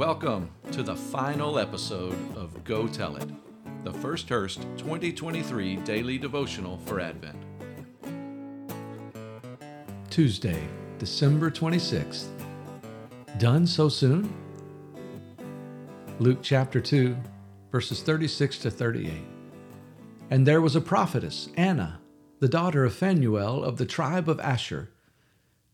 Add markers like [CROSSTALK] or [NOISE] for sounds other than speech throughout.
Welcome to the final episode of Go Tell It, the First Hurst 2023 daily devotional for Advent. Tuesday, December 26th. Done so soon? Luke chapter 2, verses 36 to 38. And there was a prophetess, Anna, the daughter of Phanuel of the tribe of Asher.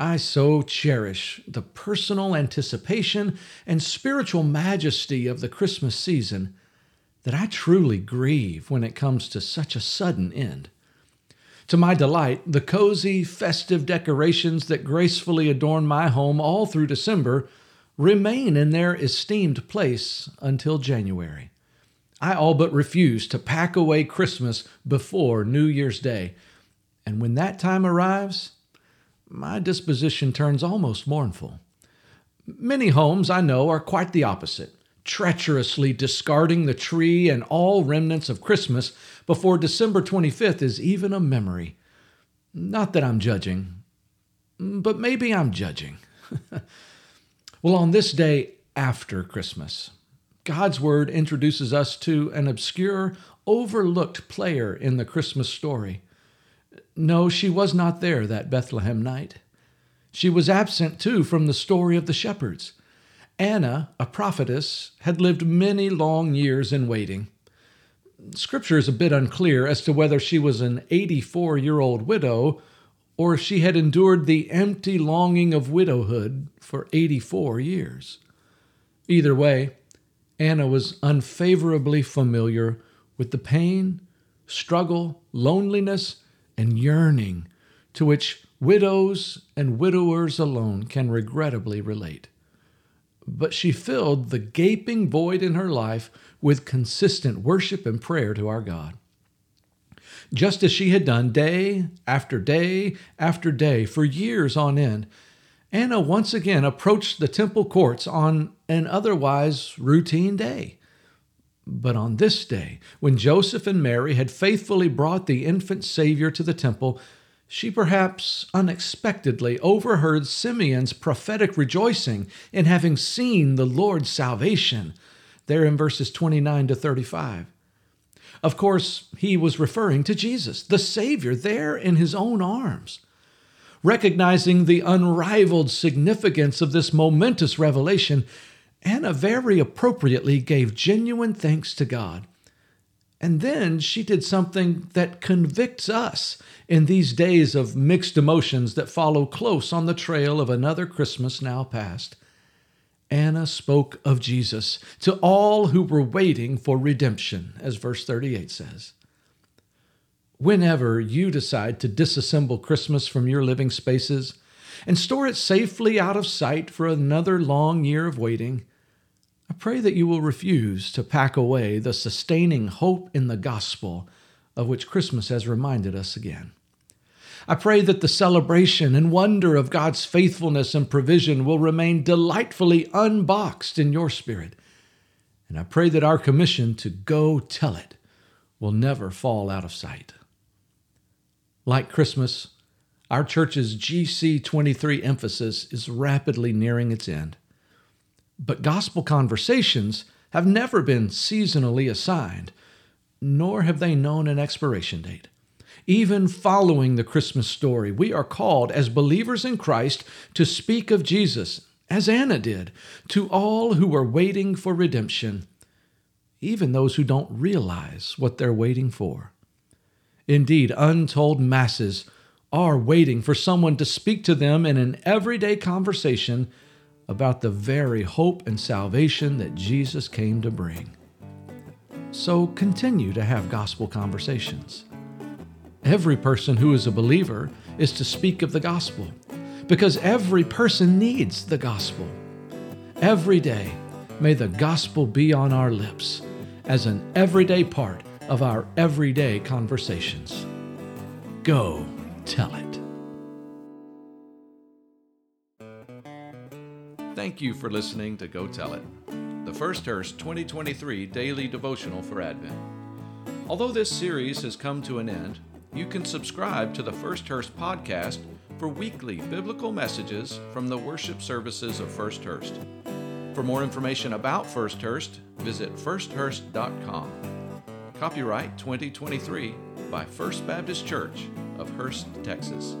I so cherish the personal anticipation and spiritual majesty of the Christmas season that I truly grieve when it comes to such a sudden end. To my delight, the cozy, festive decorations that gracefully adorn my home all through December remain in their esteemed place until January. I all but refuse to pack away Christmas before New Year's Day. And when that time arrives, my disposition turns almost mournful. Many homes, I know, are quite the opposite, treacherously discarding the tree and all remnants of Christmas before December 25th is even a memory. Not that I'm judging, but maybe I'm judging. [LAUGHS] well, on this day after Christmas, God's Word introduces us to an obscure, overlooked player in the Christmas story. No, she was not there that Bethlehem night. She was absent too from the story of the shepherds. Anna, a prophetess, had lived many long years in waiting. Scripture is a bit unclear as to whether she was an 84 year old widow or if she had endured the empty longing of widowhood for 84 years. Either way, Anna was unfavorably familiar with the pain, struggle, loneliness, and yearning to which widows and widowers alone can regrettably relate. But she filled the gaping void in her life with consistent worship and prayer to our God. Just as she had done day after day after day for years on end, Anna once again approached the temple courts on an otherwise routine day. But on this day, when Joseph and Mary had faithfully brought the infant Savior to the temple, she perhaps unexpectedly overheard Simeon's prophetic rejoicing in having seen the Lord's salvation, there in verses 29 to 35. Of course, he was referring to Jesus, the Savior, there in his own arms. Recognizing the unrivaled significance of this momentous revelation, Anna very appropriately gave genuine thanks to God. And then she did something that convicts us in these days of mixed emotions that follow close on the trail of another Christmas now past. Anna spoke of Jesus to all who were waiting for redemption, as verse 38 says. Whenever you decide to disassemble Christmas from your living spaces, and store it safely out of sight for another long year of waiting, I pray that you will refuse to pack away the sustaining hope in the gospel of which Christmas has reminded us again. I pray that the celebration and wonder of God's faithfulness and provision will remain delightfully unboxed in your spirit. And I pray that our commission to go tell it will never fall out of sight. Like Christmas, our church's GC23 emphasis is rapidly nearing its end. But gospel conversations have never been seasonally assigned, nor have they known an expiration date. Even following the Christmas story, we are called as believers in Christ to speak of Jesus, as Anna did, to all who are waiting for redemption, even those who don't realize what they're waiting for. Indeed, untold masses are waiting for someone to speak to them in an everyday conversation about the very hope and salvation that Jesus came to bring. So continue to have gospel conversations. Every person who is a believer is to speak of the gospel because every person needs the gospel. Every day, may the gospel be on our lips as an everyday part of our everyday conversations. Go tell it. Thank you for listening to Go Tell It, the First Hurst 2023 daily devotional for Advent. Although this series has come to an end, you can subscribe to the First Hurst podcast for weekly biblical messages from the worship services of First Hurst. For more information about First Hurst, visit firsthurst.com. Copyright 2023 by First Baptist Church of Hurst, Texas.